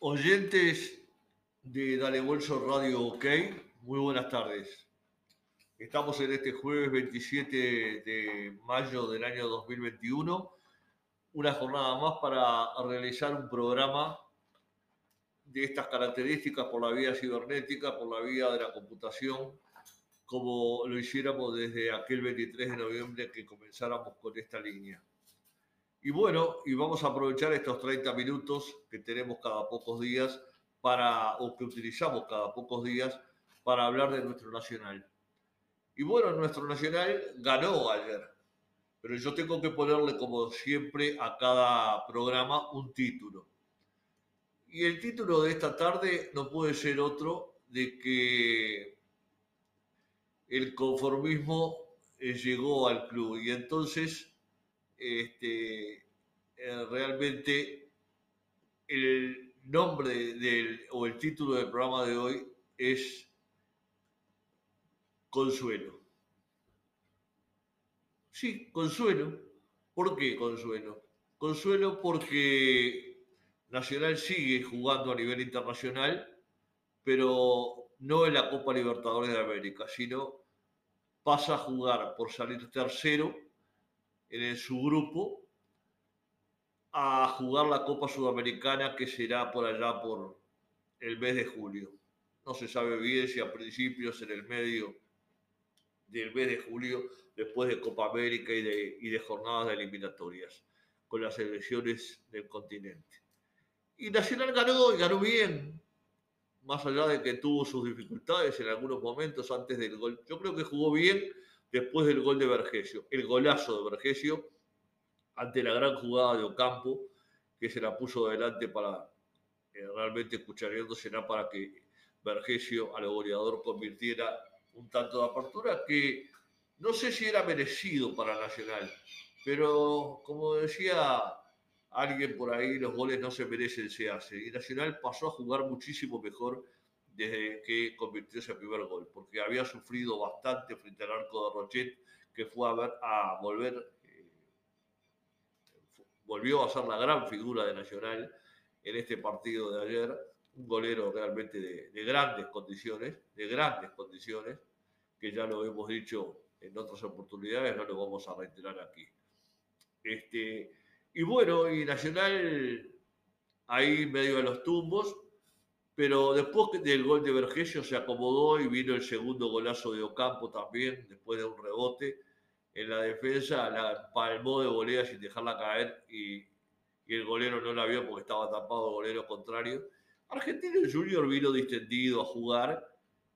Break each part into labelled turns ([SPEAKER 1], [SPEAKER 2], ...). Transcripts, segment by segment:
[SPEAKER 1] Oyentes de Dale Bolso Radio OK, muy buenas tardes. Estamos en este jueves 27 de mayo del año 2021, una jornada más para realizar un programa de estas características por la vía cibernética, por la vía de la computación, como lo hiciéramos desde aquel 23 de noviembre que comenzáramos con esta línea. Y bueno, y vamos a aprovechar estos 30 minutos que tenemos cada pocos días para, o que utilizamos cada pocos días para hablar de nuestro nacional. Y bueno, nuestro nacional ganó ayer, pero yo tengo que ponerle como siempre a cada programa un título. Y el título de esta tarde no puede ser otro de que el conformismo eh, llegó al club y entonces este, eh, realmente el nombre del, o el título del programa de hoy es Consuelo. Sí, Consuelo. ¿Por qué Consuelo? Consuelo porque Nacional sigue jugando a nivel internacional, pero no en la Copa Libertadores de América, sino pasa a jugar por salir tercero en su grupo a jugar la Copa Sudamericana que será por allá por el mes de julio. No se sabe bien si a principios, en el medio del mes de julio, después de Copa América y de, y de jornadas de eliminatorias con las elecciones del continente. Y Nacional ganó y ganó bien, más allá de que tuvo sus dificultades en algunos momentos antes del gol. Yo creo que jugó bien después del gol de Vergesio, el golazo de Vergesio ante la gran jugada de Ocampo, que se la puso adelante para eh, realmente escuchareándose para que Vergesio al goleador convirtiera un tanto de apertura que no sé si era merecido para Nacional, pero como decía alguien por ahí, los goles no se merecen, se hace. Y Nacional pasó a jugar muchísimo mejor desde que convirtió ese primer gol, porque había sufrido bastante frente al arco de Rochet, que fue a, ver, a volver, eh, volvió a ser la gran figura de Nacional en este partido de ayer, un golero realmente de, grandes condiciones, de grandes condiciones, que ya lo hemos dicho en otras oportunidades, no lo vamos a reiterar aquí. Este, y bueno, y Nacional ahí medio de los tumbos, pero después del gol de Vergesio se acomodó y vino el segundo golazo de Ocampo también, después de un rebote en la defensa, la palmó de volea sin dejarla caer y, el golero no la vio porque estaba tapado el golero contrario. Argentino Junior vino distendido a jugar.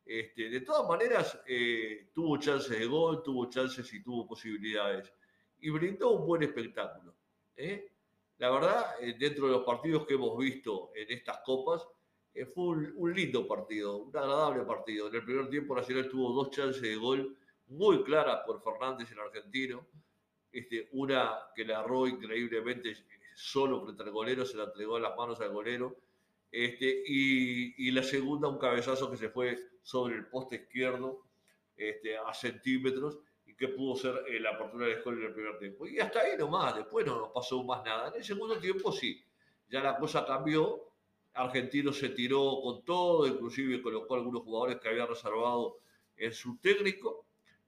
[SPEAKER 1] Este, de todas maneras, eh, tuvo chances de gol, tuvo chances y tuvo posibilidades. Y brindó un buen espectáculo. ¿eh? La verdad, eh, dentro de los partidos que hemos visto en estas copas, eh, fue un, lindo partido, un agradable partido. En el primer tiempo Nacional tuvo dos chances de gol muy claras por Fernández, el argentino. Este, una que le agarró increíblemente solo frente al golero, se la entregó en las manos al golero. Este, y, la segunda, un cabezazo que se fue sobre el poste izquierdo este, a centímetros y que pudo ser eh, la apertura del gol en el primer tiempo. Y hasta ahí nomás, después no nos pasó más nada. En el segundo tiempo sí, ya la cosa cambió Argentino se tiró con todo, inclusive colocó algunos jugadores que había reservado en su técnico,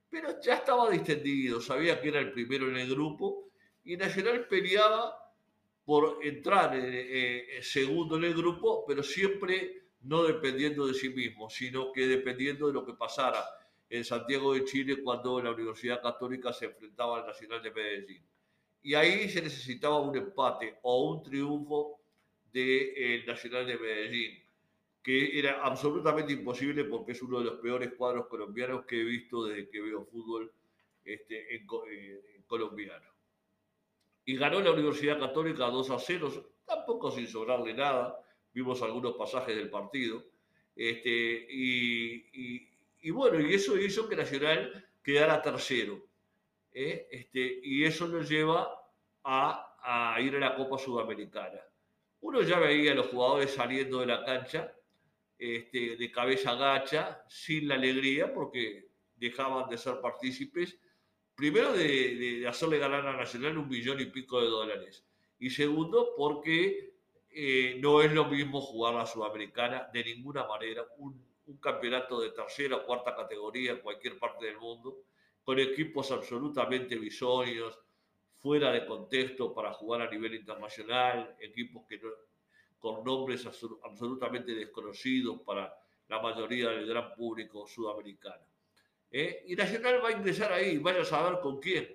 [SPEAKER 1] pero ya estaba distendido, sabía que era el primero en el grupo y Nacional peleaba por entrar en, segundo en el grupo, pero siempre no dependiendo de sí mismo, sino que dependiendo de lo que pasara en Santiago de Chile cuando la Universidad Católica se enfrentaba al Nacional de Medellín. Y ahí se necesitaba un empate o un triunfo del Nacional de Medellín, que era absolutamente imposible porque es uno de los peores cuadros colombianos que he visto desde que veo fútbol este, en, colombiano. Y ganó la Universidad Católica 2 a 0, tampoco sin sobrarle nada, vimos algunos pasajes del partido. Este, y, bueno, y eso hizo que Nacional quedara tercero. ¿eh? Este, y eso nos lleva a ir a la Copa Sudamericana uno ya veía a los jugadores saliendo de la cancha este, de cabeza gacha, sin la alegría, porque dejaban de ser partícipes, primero de, hacerle ganar a Nacional un millón y pico de dólares, y segundo porque eh, no es lo mismo jugar la Sudamericana de ninguna manera, un, un campeonato de tercera o cuarta categoría en cualquier parte del mundo, con equipos absolutamente bisonios, fuera de contexto para jugar a nivel internacional, equipos que con nombres absolutamente desconocidos para la mayoría del gran público sudamericano. ¿Eh? Y Nacional va a ingresar ahí, vaya a saber con quién.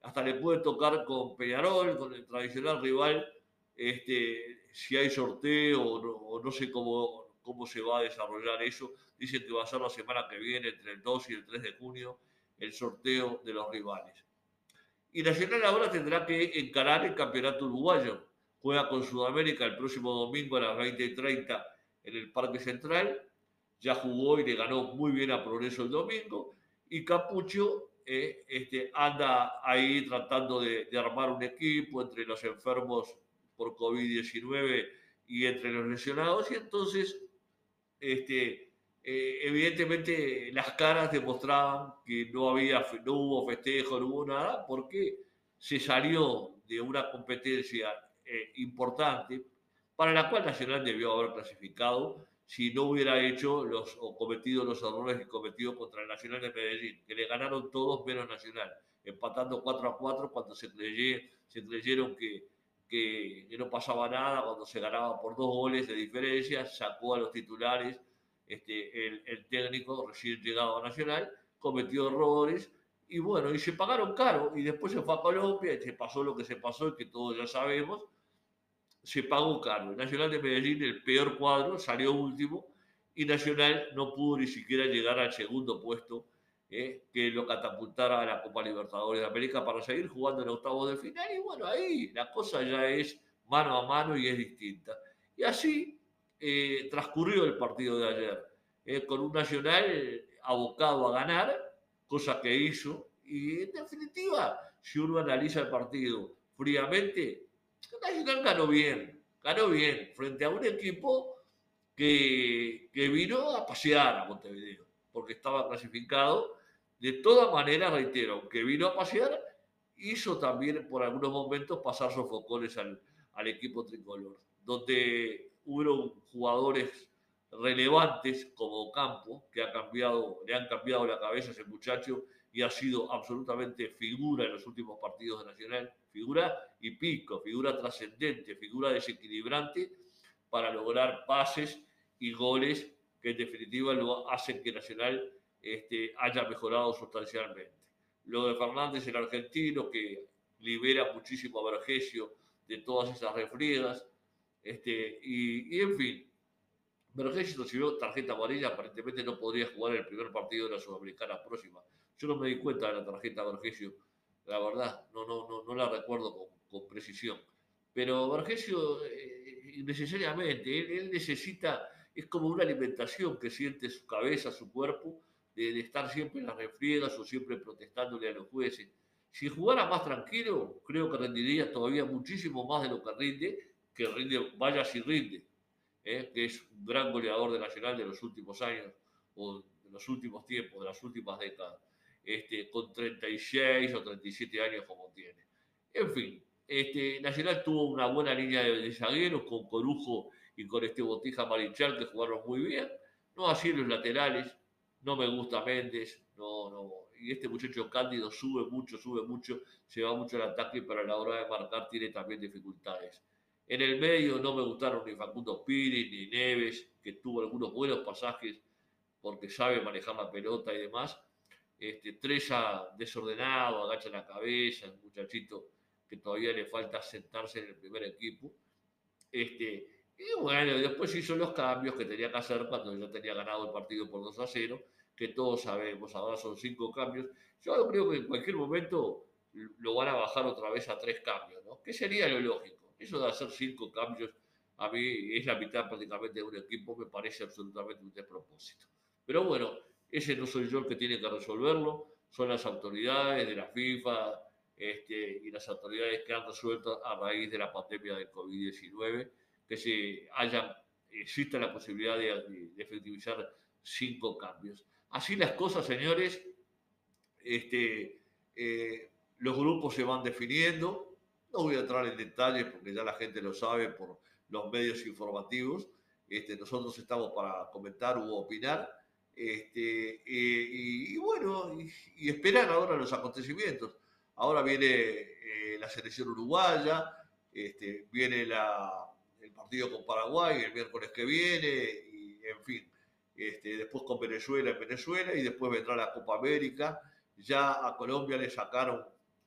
[SPEAKER 1] Hasta le puede tocar con Peñarol, con el tradicional rival, este, si hay sorteo o no, sé cómo, cómo se va a desarrollar eso. Dicen que va a ser la semana que viene, entre el 2 y el 3 de junio, el sorteo de los rivales. Y Nacional ahora tendrá que encarar el campeonato uruguayo. Juega con Sudamérica el próximo domingo a las 20 y 30 en el Parque Central ya jugó y le ganó muy bien a Progreso el domingo. Y Capucho eh, este, anda ahí tratando de, armar un equipo entre los enfermos por COVID-19 y entre los lesionados. Y entonces, este, eh, evidentemente, las caras demostraban que no, había, no hubo festejo, no hubo nada, porque se salió de una competencia eh, importante para la cual Nacional debió haber clasificado si no hubiera hecho los, o cometido los errores que cometió contra el Nacional de Medellín, que le ganaron todos menos Nacional, empatando 4 a 4 cuando se, se creyeron que, que, no pasaba nada, cuando se ganaba por dos goles de diferencia, sacó a los titulares este, el, el técnico recién llegado a Nacional, cometió errores y bueno, y se pagaron caro y después se fue a Colombia y se pasó lo que se pasó que todos ya sabemos se pagó caro. Nacional de Medellín, el peor cuadro, salió último y Nacional no pudo ni siquiera llegar al segundo puesto eh, que lo catapultara a la Copa Libertadores de América para seguir jugando en octavos de final. Y bueno, ahí la cosa ya es mano a mano y es distinta. Y así eh, transcurrió el partido de ayer, eh, con un Nacional abocado a ganar, cosa que hizo. Y en definitiva, si uno analiza el partido fríamente, Nacional ganó bien, ganó bien, frente a un equipo que, que vino a pasear a Montevideo, porque estaba clasificado. De todas maneras, reitero, aunque vino a pasear, hizo también por algunos momentos pasar sofocones al, al equipo tricolor, donde hubo jugadores relevantes como Campo, que ha cambiado, le han cambiado la cabeza a ese muchacho y ha sido absolutamente figura en los últimos partidos de Nacional, figura y pico, figura trascendente, figura desequilibrante para lograr pases y goles que en definitiva lo hacen que Nacional este, haya mejorado sustancialmente. Lo de Fernández, el argentino, que libera muchísimo a Vergesio de todas esas refriegas, este, y, y en fin, Vergesio recibió tarjeta amarilla, aparentemente no podría jugar el primer partido de la Sudamericana próxima. Yo no me di cuenta de la tarjeta Vergesio, la verdad, no, no, no, no la recuerdo con, con precisión. Pero Vergesio, eh, necesariamente, él, necesita, es como una alimentación que siente su cabeza, su cuerpo, de, de, estar siempre en las refriegas o siempre protestándole a los jueces. Si jugara más tranquilo, creo que rendiría todavía muchísimo más de lo que rinde, que rinde, vaya si rinde, ¿eh? que es un gran goleador de Nacional de los últimos años o de los últimos tiempos, de las últimas décadas este, con 36 o 37 años como tiene. En fin, este, Nacional tuvo una buena línea de, zagueros con Corujo y con este Botija Marichal que jugaron muy bien. No así los laterales, no me gusta Méndez, no, no. Y este muchacho Cándido sube mucho, sube mucho, se va mucho al ataque, pero a la hora de marcar tiene también dificultades. En el medio no me gustaron ni Facundo Piri ni Neves, que tuvo algunos buenos pasajes porque sabe manejar la pelota y demás, este, Trella desordenado, agacha la cabeza, un muchachito que todavía le falta sentarse en el primer equipo. Este, y bueno, después hizo los cambios que tenía que hacer cuando ya tenía ganado el partido por 2 a 0, que todos sabemos, ahora son cinco cambios. Yo creo que en cualquier momento lo van a bajar otra vez a tres cambios, ¿no? ¿Qué sería lo lógico? Eso de hacer cinco cambios, a mí es la mitad prácticamente de un equipo, me parece absolutamente un despropósito. Pero bueno, ese no soy yo el que tiene que resolverlo, son las autoridades de la FIFA este, y las autoridades que han resuelto a raíz de la pandemia del COVID-19 que se haya, exista la posibilidad de, efectivizar cinco cambios. Así las cosas, señores, este, eh, los grupos se van definiendo. No voy a entrar en detalles porque ya la gente lo sabe por los medios informativos. Este, nosotros estamos para comentar u opinar. Este, y, bueno, y, esperar ahora los acontecimientos. Ahora viene eh, la selección uruguaya, este, viene la, el partido con Paraguay el miércoles que viene, y en fin, este, después con Venezuela en Venezuela y después vendrá la Copa América. Ya a Colombia le sacaron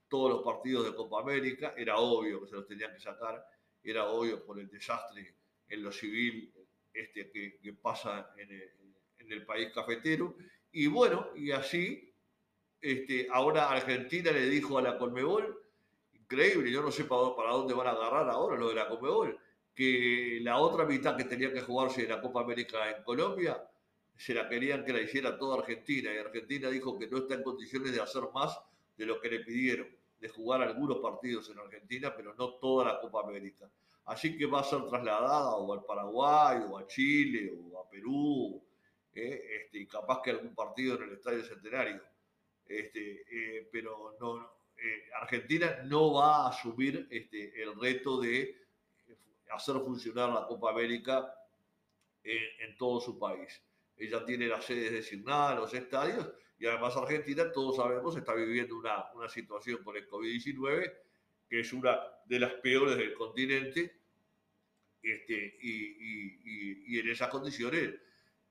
[SPEAKER 1] todos los partidos de Copa América, era obvio que se los tenían que sacar, era obvio por el desastre en lo civil este, que, pasa en el, país cafetero. Y bueno, y así, este, ahora Argentina le dijo a la Colmebol, increíble, yo no sé para, para dónde van a agarrar ahora lo de la Colmebol, que la otra mitad que tenía que jugarse en la Copa América en Colombia, se la querían que la hiciera toda Argentina, y Argentina dijo que no está en condiciones de hacer más de lo que le pidieron, de jugar algunos partidos en Argentina, pero no toda la Copa América. Así que va a ser trasladada o al Paraguay, o a Chile, o a Perú, eh, este, capaz que algún partido en el Estadio Centenario. Este, eh, pero no, eh, Argentina no va a asumir este, el reto de hacer funcionar la Copa América en todo su país. Ella tiene las sedes designadas, los estadios, y además Argentina, todos sabemos, está viviendo una, una situación con el COVID-19 que es una de las peores del continente, este, y, y, y, en esas condiciones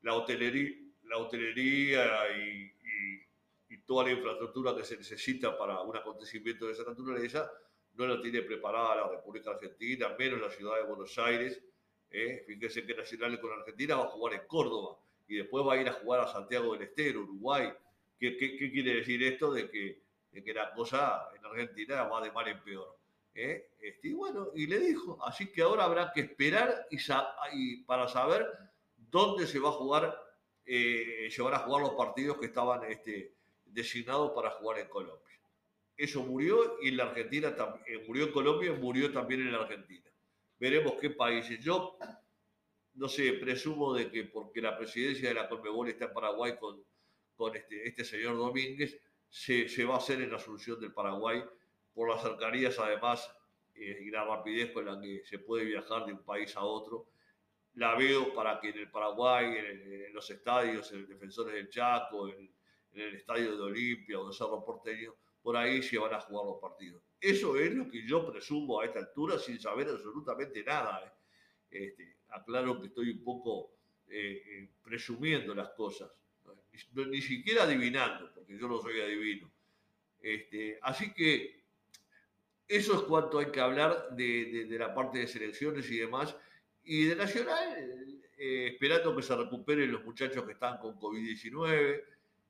[SPEAKER 1] la hotelería, la hotelería y, y, toda la infraestructura que se necesita para un acontecimiento de esa naturaleza no la tiene preparada la República Argentina, menos la ciudad de Buenos Aires. ¿eh? Fíjense que Nacional con Argentina va a jugar en Córdoba y después va a ir a jugar a Santiago del Estero, Uruguay. ¿Qué, quiere decir esto de que, la cosa en Argentina va de mal en peor? ¿eh? Este, y bueno, y le dijo, así que ahora habrá que esperar y, para saber dónde se va a jugar, eh, se van a jugar los partidos que estaban este, designados para jugar en Colombia. Eso murió y en la Argentina eh, murió en Colombia y murió también en la Argentina. Veremos qué países. Yo no sé, presumo de que porque la presidencia de la Conmebol está en Paraguay con, con este, este señor Domínguez, se, se, va a hacer en la solución del Paraguay por las cercanías además eh, y la rapidez con la que se puede viajar de un país a otro. La veo para que en el Paraguay, en, los estadios, en el Defensores del Chaco, en, en el estadio de Olimpia o de Cerro Porteño, por ahí se van a jugar los partidos. Eso es lo que yo presumo a esta altura sin saber absolutamente nada. ¿eh? Este, aclaro que estoy un poco eh, eh, presumiendo las cosas, ni, siquiera adivinando, porque yo no soy adivino. Este, así que eso es cuanto hay que hablar de, la parte de selecciones y demás. Y de Nacional, eh, esperando que se recuperen los muchachos que están con COVID-19,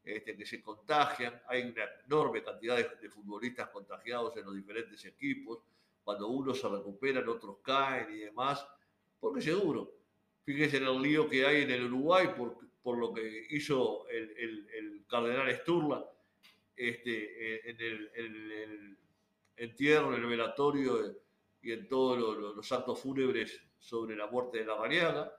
[SPEAKER 1] este, que se contagian. Hay una enorme cantidad de, de, futbolistas contagiados en los diferentes equipos. Cuando unos se recuperan, otros caen y demás porque seguro. Fíjese en el lío que hay en el Uruguay por, por lo que hizo el, el, cardenal Sturla este, en, el, el, entierro, en el velatorio y en todos los, actos fúnebres sobre la muerte de la Mariaga.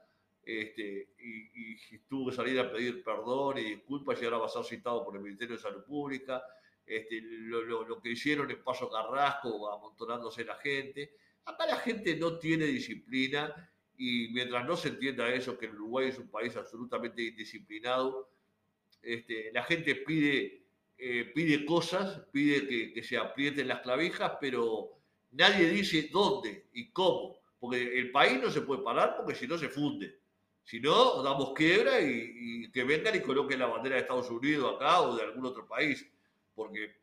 [SPEAKER 1] Este, y, tuvo que salir a pedir perdón y disculpas y ahora va a ser citado por el Ministerio de Salud Pública. Este, lo, lo, lo, que hicieron en Paso Carrasco, amontonándose la gente. Acá la gente no tiene disciplina y mientras no se entienda eso, que el Uruguay es un país absolutamente indisciplinado, este, la gente pide, eh, pide cosas, pide que, que, se aprieten las clavijas, pero nadie dice dónde y cómo, porque el país no se puede parar porque si no se funde. Si no, damos quiebra y, que vengan y coloquen la bandera de Estados Unidos acá o de algún otro país, porque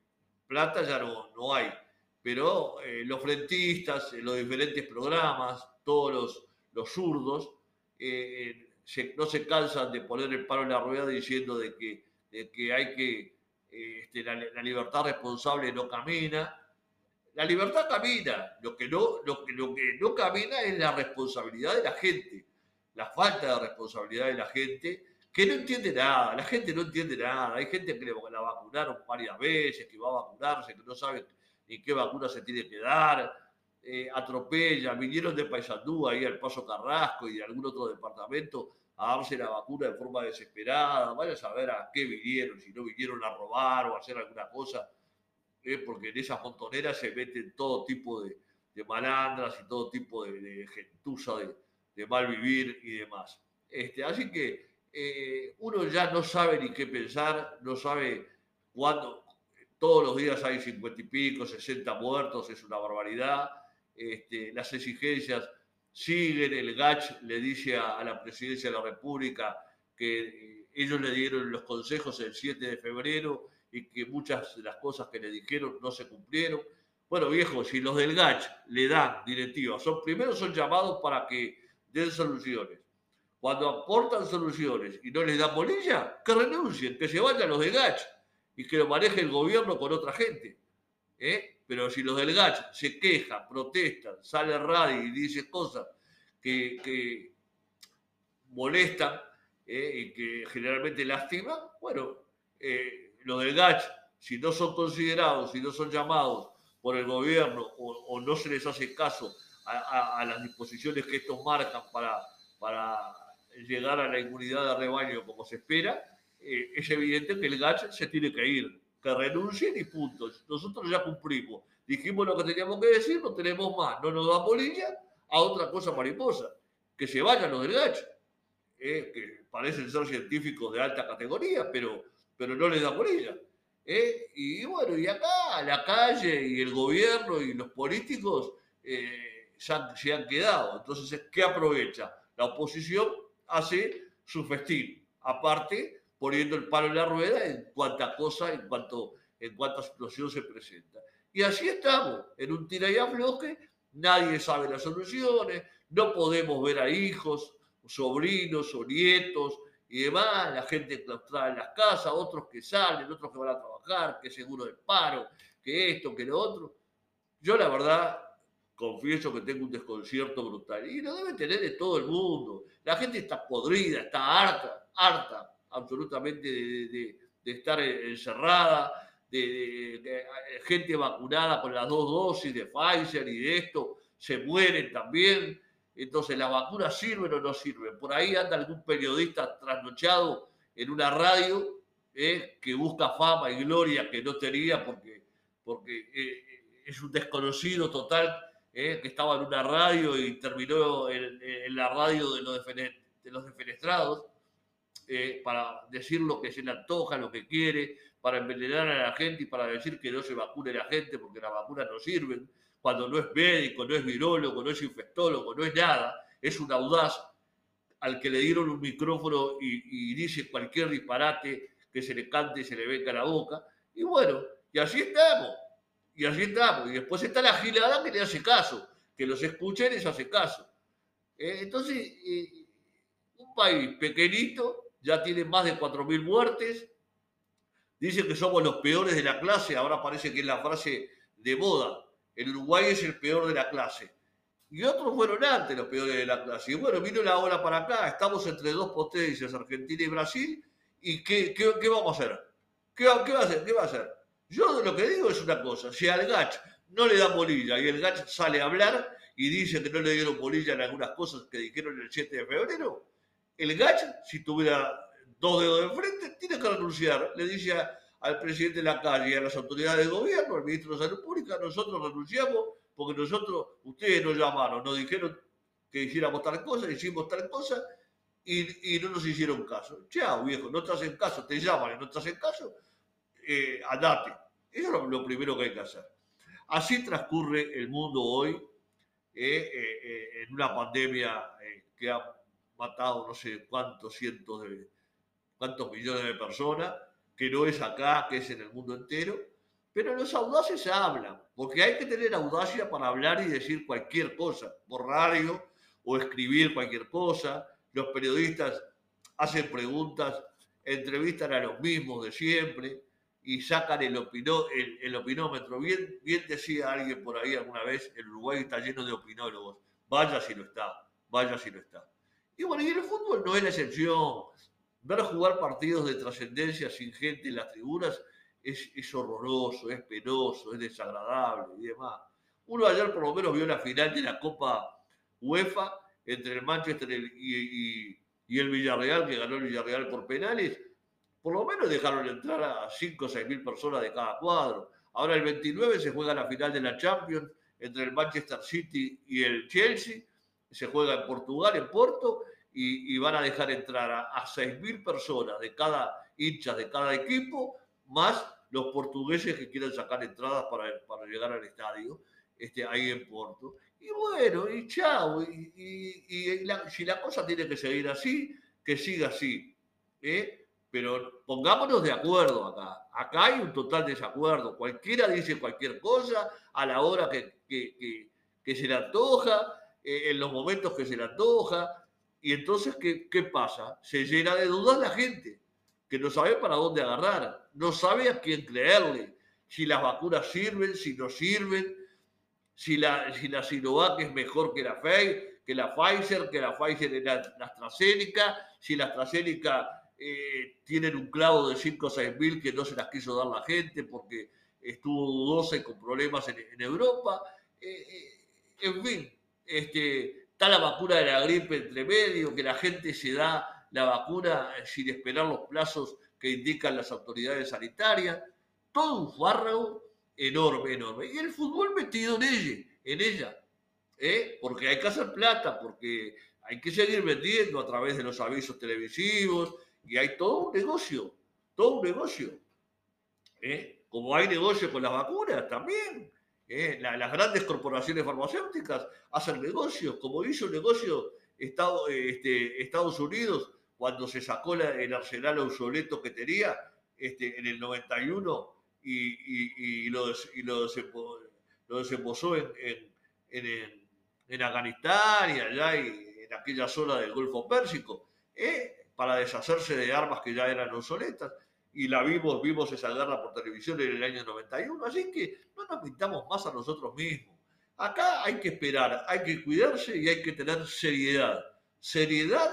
[SPEAKER 1] plata ya no, no hay. Pero eh, los frentistas, los diferentes programas, todos los los zurdos, eh, no se cansan de poner el palo en la rueda diciendo de que, que hay que, eh, este, la, libertad responsable no camina. La libertad camina, lo que, no, lo, lo que no camina es la responsabilidad de la gente, la falta de responsabilidad de la gente, que no entiende nada, la gente no entiende nada, hay gente que la vacunaron varias veces, que va a vacunarse, que no sabe ni qué vacuna se tiene que dar, eh, atropellan, vinieron de Paysandú ahí al Paso Carrasco y de algún otro departamento a darse la vacuna de forma desesperada, vaya a saber a qué vinieron, si no vinieron a robar o a hacer alguna cosa, eh, porque en esas montoneras se meten todo tipo de, de malandras y todo tipo de, de gentuza, de, mal vivir y demás. Este, así que eh, uno ya no sabe ni qué pensar, no sabe cuándo, todos los días hay cincuenta y pico, 60 muertos, es una barbaridad. Este, las exigencias siguen, el GACH le dice a, la presidencia de la República que eh, ellos le dieron los consejos el 7 de febrero y que muchas de las cosas que le dijeron no se cumplieron. Bueno, viejo, si los del GACH le dan directivas, son, primero son llamados para que den soluciones. Cuando aportan soluciones y no les dan bolilla, que renuncien, que se vayan los del GACH y que lo maneje el gobierno con otra gente. ¿Eh? Pero si los del GACH se quejan, protestan, sale radio y dice cosas que, molestan ¿eh? y que generalmente lastiman, bueno, eh, los del GACH, si no son considerados, si no son llamados por el gobierno o, no se les hace caso a, las disposiciones que estos marcan para, llegar a la inmunidad de rebaño como se espera, es evidente que el GACH se tiene que ir, que renuncien y punto. Nosotros ya cumplimos. Dijimos lo que teníamos que decir, no tenemos más, no nos da bolilla a otra cosa mariposa. Que se vayan los del GACH, eh, que parecen ser científicos de alta categoría, pero, pero no les da bolilla. Eh. Y bueno, y acá la calle y el gobierno y los políticos se han, se han quedado. Entonces, ¿qué aprovecha? La oposición hace su festín. Aparte, poniendo el palo en la rueda en cuanta cosa, en cuanto en cuánta situación se presenta. Y así estamos, en un tira y afloje, nadie sabe las soluciones, no podemos ver a hijos, sobrinos o nietos y demás, la gente claustrada en las casas, otros que salen, otros que van a trabajar, que seguro de paro, que esto, que lo otro. Yo la verdad confieso que tengo un desconcierto brutal y lo debe tener de todo el mundo. La gente está podrida, está harta, harta absolutamente de, estar encerrada, de, gente vacunada con las dos dosis de Pfizer y de esto, se mueren también. Entonces, ¿las vacunas sirven o no sirven? Por ahí anda algún periodista trasnochado en una radio eh, que busca fama y gloria que no tenía porque, porque eh, es un desconocido total eh, que estaba en una radio y terminó en, la radio de los, de los defenestrados. Eh, para decir lo que se le antoja, lo que quiere, para envenenar a la gente y para decir que no se vacune la gente porque las vacunas no sirven, cuando no es médico, no es virólogo, no es infectólogo, no es nada, es un audaz al que le dieron un micrófono y, dice cualquier disparate que se le cante y se le venga a la boca. Y bueno, y así estamos, y así estamos. Y después está la gilada que le hace caso, que los escucha y les hace caso. Eh, entonces, eh, un país pequeñito ya tiene más de 4.000 muertes. Dice que somos los peores de la clase, ahora parece que es la frase de moda. El Uruguay es el peor de la clase. Y otros fueron antes los peores de la clase. Y bueno, vino la hora para acá, estamos entre dos potencias, Argentina y Brasil. ¿Y qué, qué, vamos a hacer? ¿Qué, ¿Qué, va a hacer? ¿Qué va a hacer? Yo lo que digo es una cosa, si al GACH no le dan bolilla y el GACH sale a hablar y dice que no le dieron bolilla en algunas cosas que dijeron el 7 de febrero, el GACH, si tuviera dos dedos de frente, tiene que renunciar. Le dice al presidente de la calle y a las autoridades de gobierno, al ministro de Salud Pública, nosotros renunciamos porque nosotros, ustedes nos llamaron, nos dijeron que hiciéramos tal cosa, hicimos tal cosa y, no nos hicieron caso. Chao, viejo, no te hacen caso, te llaman y no te hacen caso, eh, andate. Eso es lo, primero que hay que hacer. Así transcurre el mundo hoy eh, eh, en una pandemia que ha matado no sé cuántos cientos de, cuántos millones de personas, que no es acá, que es en el mundo entero, pero los audaces hablan, porque hay que tener audacia para hablar y decir cualquier cosa, por radio o escribir cualquier cosa, los periodistas hacen preguntas, entrevistan a los mismos de siempre y sacan el, el, opinómetro. Bien, bien decía alguien por ahí alguna vez, el Uruguay está lleno de opinólogos, vaya si no está, vaya si no está. Y bueno, y el fútbol no es la excepción. Ver jugar partidos de trascendencia sin gente en las tribunas es, horroroso, es penoso, es desagradable y demás. Uno ayer por lo menos vio la final de la Copa UEFA entre el Manchester y, el Villarreal, que ganó el Villarreal por penales. Por lo menos dejaron entrar a 5 o 6 mil personas de cada cuadro. Ahora el 29 se juega la final de la Champions entre el Manchester City y el Chelsea, se juega en Portugal, en Porto, y, van a dejar entrar a, a 6.000 personas de cada hincha de cada equipo, más los portugueses que quieran sacar entradas para, para llegar al estadio, este, ahí en Porto. Y bueno, y chao, y, si la cosa tiene que seguir así, que siga así. ¿eh? Pero pongámonos de acuerdo acá. Acá hay un total desacuerdo. Cualquiera dice cualquier cosa a la hora que, que, se le antoja, eh, en los momentos que se le antoja. Y entonces, ¿qué, ¿qué pasa? Se llena de dudas la gente que no sabe para dónde agarrar, no sabe a quién creerle, si las vacunas sirven, si no sirven, si la, si la Sinovac es mejor que la, que la Pfizer, que la Pfizer es la, AstraZeneca, si la AstraZeneca eh, tienen un clavo de 5 o 6 mil que no se las quiso dar la gente porque estuvo dudosa y con problemas en, Europa. Eh, eh, en fin, este, está la vacuna de la gripe entre medio, que la gente se da la vacuna sin esperar los plazos que indican las autoridades sanitarias. Todo un fárrago enorme, enorme. Y el fútbol metido en ella, en ella. ¿eh? Porque hay que hacer plata, porque hay que seguir vendiendo a través de los avisos televisivos y hay todo un negocio, todo un negocio. ¿eh? Como hay negocio con las vacunas también. ¿Eh? las grandes corporaciones farmacéuticas hacen negocios, como hizo el negocio este, Estados Unidos cuando se sacó el arsenal obsoleto que tenía este, en el 91 y, y, y lo, desembosó en, en, Afganistán y allá y en aquella zona del Golfo Pérsico, ¿eh? para deshacerse de armas que ya eran obsoletas. Y la vimos, vimos esa guerra por televisión en el año 91. Así que no nos pintamos más a nosotros mismos. Acá hay que esperar, hay que cuidarse y hay que tener seriedad. Seriedad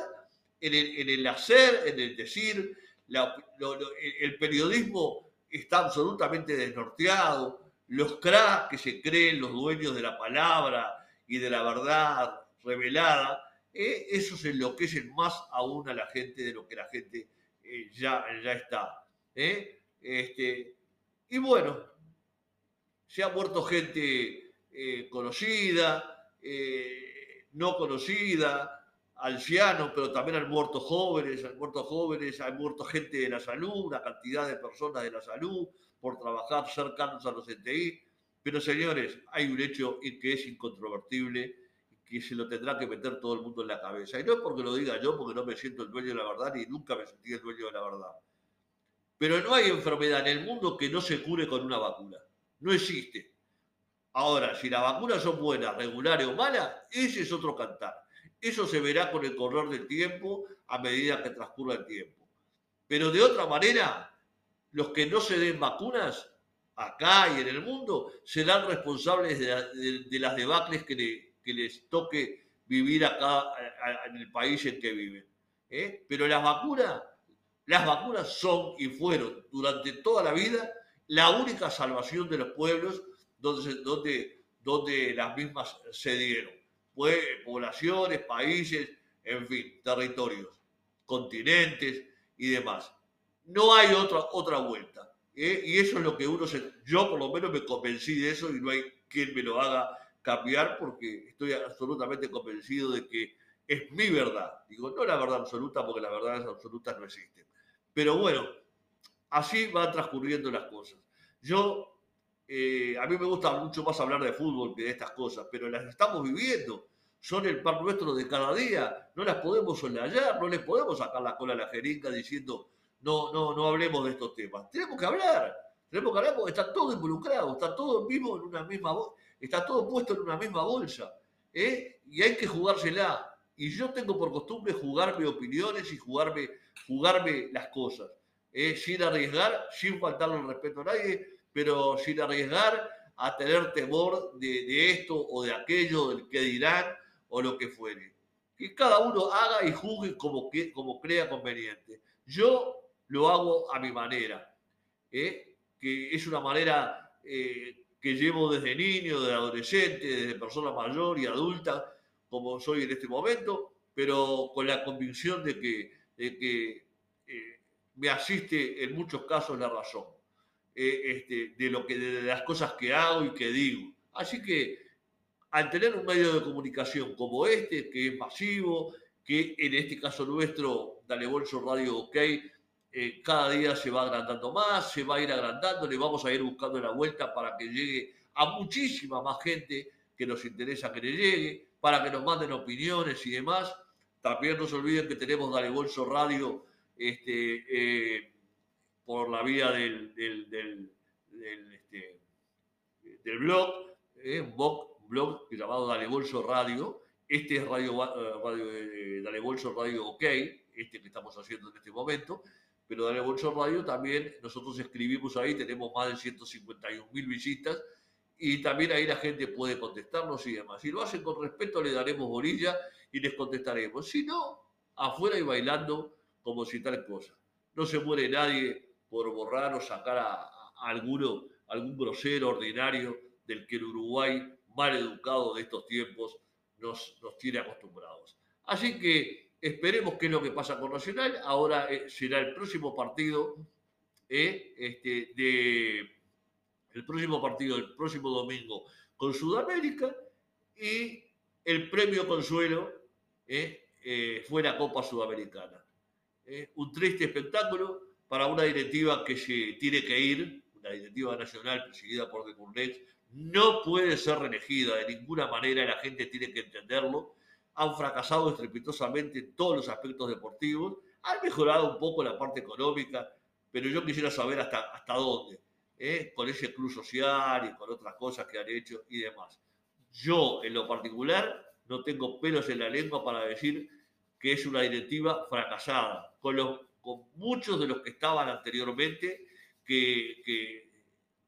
[SPEAKER 1] en el, hacer, en el decir. el periodismo está absolutamente desnorteado. Los cracks que se creen los dueños de la palabra y de la verdad revelada, eh, esos enloquecen más aún a la gente de lo que la gente eh, ya, ya está. ¿Eh? Este, y bueno, se ha muerto gente conocida, no conocida, ancianos, pero también han muerto jóvenes, han muerto jóvenes, han muerto gente de la salud, una cantidad de personas de la salud por trabajar cercanos a los NTI. Pero señores, hay un hecho que es incontrovertible, que se lo tendrá que meter todo el mundo en la cabeza. Y no es porque lo diga yo, porque no me siento el dueño de la verdad, ni nunca me sentí el dueño de la verdad. Pero no hay enfermedad en el mundo que no se cure con una vacuna. No existe. Ahora, si las vacunas son buenas, regulares o malas, ese es otro cantar. Eso se verá con el correr del tiempo a medida que transcurra el tiempo. Pero de otra manera, los que no se den vacunas acá y en el mundo serán responsables de, las debacles que, les toque vivir acá en el país en que viven. ¿eh? Pero las vacunas, las vacunas son y fueron durante toda la vida la única salvación de los pueblos donde, donde, donde las mismas se dieron poblaciones, países, en fin, territorios, continentes y demás. No hay otra, otra vuelta. ¿eh? Y eso es lo que uno se... Yo por lo menos me convencí de eso y no hay quien me lo haga cambiar porque estoy absolutamente convencido de que es mi verdad. Digo, no la verdad absoluta porque las verdades absolutas no existen. Pero bueno, así van transcurriendo las cosas. Yo, eh, a mí me gusta mucho más hablar de fútbol que de estas cosas, pero las estamos viviendo son el pan nuestro de cada día, no las podemos solallar, no les podemos sacar la cola a la jeringa diciendo no, no, no hablemos de estos temas. Tenemos que hablar, tenemos que hablar porque está todo involucrado, está todo en una misma todo puesto en una misma bolsa, ¿eh? y hay que jugársela. Y yo tengo por costumbre jugarme opiniones y jugarme, jugarme las cosas, ¿eh? sin arriesgar, sin faltarle el respeto a nadie, pero sin arriesgar a tener temor de, de esto o de aquello, del que dirán, o lo que fuere. Que cada uno haga y juzgue como, que, como crea conveniente. Yo lo hago a mi manera, ¿eh? que es una manera eh, que llevo desde niño, desde adolescente, desde persona mayor y adulta, como soy en este momento, pero con la convicción de que, que eh, me asiste en muchos casos la razón este, de, lo que, de las cosas que hago y que digo. Así que al tener un medio de comunicación como este, que es masivo, que en este caso nuestro, Dale Bolso Radio OK, eh, cada día se va agrandando más, se va a ir agrandando, le vamos a ir buscando la vuelta para que llegue a muchísima más gente que nos interesa que le llegue, para que nos manden opiniones y demás. También no se olviden que tenemos Dale Bolso Radio este, eh, por la vía del, del, del, este, blog, eh, un blog, llamado Dale Bolso Radio. Este es Radio, radio Dale Bolso Radio OK, este que estamos haciendo en este momento pero Dale Bolso Radio también nosotros escribimos ahí, tenemos más de 151 mil visitas y también ahí la gente puede contestarnos y demás. Si lo hacen con respeto, le daremos bolilla y les contestaremos. Si no, afuera y bailando como si tal cosa. No se muere nadie por borrar o sacar a, alguno, algún grosero ordinario del que el Uruguay, mal educado de estos tiempos, nos, nos tiene acostumbrados. Así que Esperemos qué es lo que pasa con Nacional. Ahora eh, será el próximo partido, eh, este, de, el próximo partido el próximo domingo con Sudamérica y el premio consuelo eh, fue la Copa Sudamericana. un triste espectáculo para una directiva que se tiene que ir, una directiva nacional presidida por De no puede ser reelegida de ninguna manera, la gente tiene que entenderlo. Han fracasado estrepitosamente en todos los aspectos deportivos, han mejorado un poco la parte económica, pero yo quisiera saber hasta, hasta dónde, ¿eh? con ese club social y con otras cosas que han hecho y demás. Yo, en lo particular, no tengo pelos en la lengua para decir que es una directiva fracasada, con, los, con muchos de los que estaban anteriormente, que, que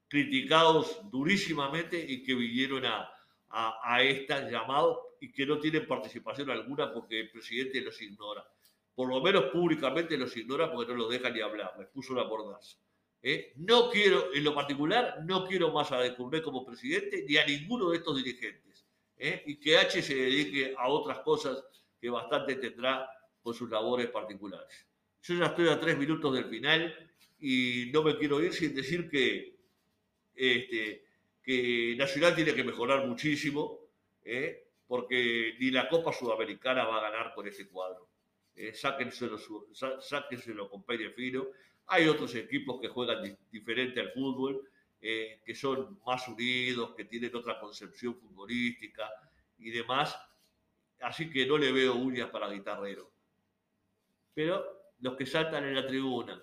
[SPEAKER 1] criticados durísimamente y que vinieron a, a, a esta llamado y que no tienen participación alguna porque el presidente los ignora. Por lo menos públicamente los ignora porque no los deja ni hablar, les puso una mordaza. ¿Eh? No quiero, en lo particular, no quiero más a De como presidente ni a ninguno de estos dirigentes. ¿eh? Y que H se dedique a otras cosas que bastante tendrá con sus labores particulares. Yo ya estoy a tres minutos del final y no me quiero ir sin decir que, este, que Nacional tiene que mejorar muchísimo. ¿eh? porque ni la Copa Sudamericana va a ganar con ese cuadro. Eh, sáquenselo, sáquenselo con Peire Fino. Hay otros equipos que juegan diferente al fútbol, eh, que son más unidos, que tienen otra concepción futbolística y demás. Así que no le veo uñas para guitarrero. Pero los que saltan en la tribuna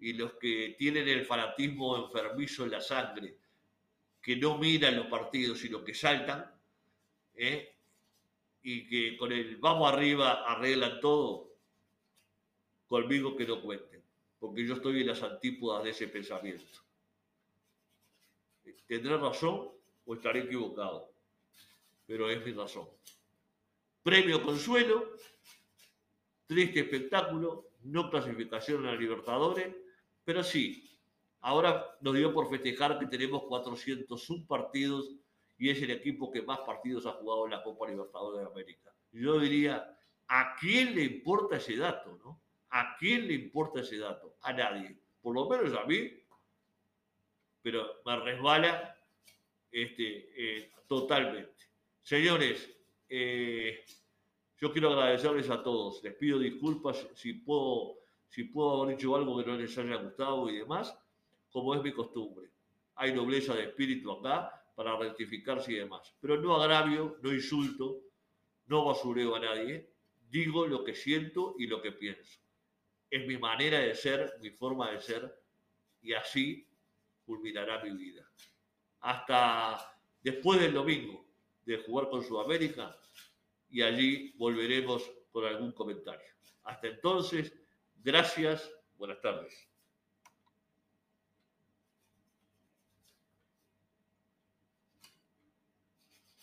[SPEAKER 1] y los que tienen el fanatismo enfermizo en la sangre, que no miran los partidos, sino que saltan, ¿eh? y que con el vamos arriba arreglan todo, conmigo que no cuenten, porque yo estoy en las antípodas de ese pensamiento. Tendré razón o estaré equivocado, pero es mi razón. Premio Consuelo, triste espectáculo, no clasificación a Libertadores, pero sí, ahora nos dio por festejar que tenemos 401 partidos y es el equipo que más partidos ha jugado en la Copa Libertadores de América. Yo diría, ¿a quién le importa ese dato? No? ¿A quién le importa ese dato? A nadie. Por lo menos a mí, pero me resbala este, eh, totalmente. Señores, eh, yo quiero agradecerles a todos. Les pido disculpas si puedo, si puedo haber dicho algo que no les haya gustado y demás, como es mi costumbre. Hay nobleza de espíritu acá para rectificarse y demás. Pero no agravio, no insulto, no basureo a nadie, digo lo que siento y lo que pienso. Es mi manera de ser, mi forma de ser, y así culminará mi vida. Hasta después del domingo de jugar con Sudamérica, y allí volveremos con algún comentario. Hasta entonces, gracias, buenas tardes.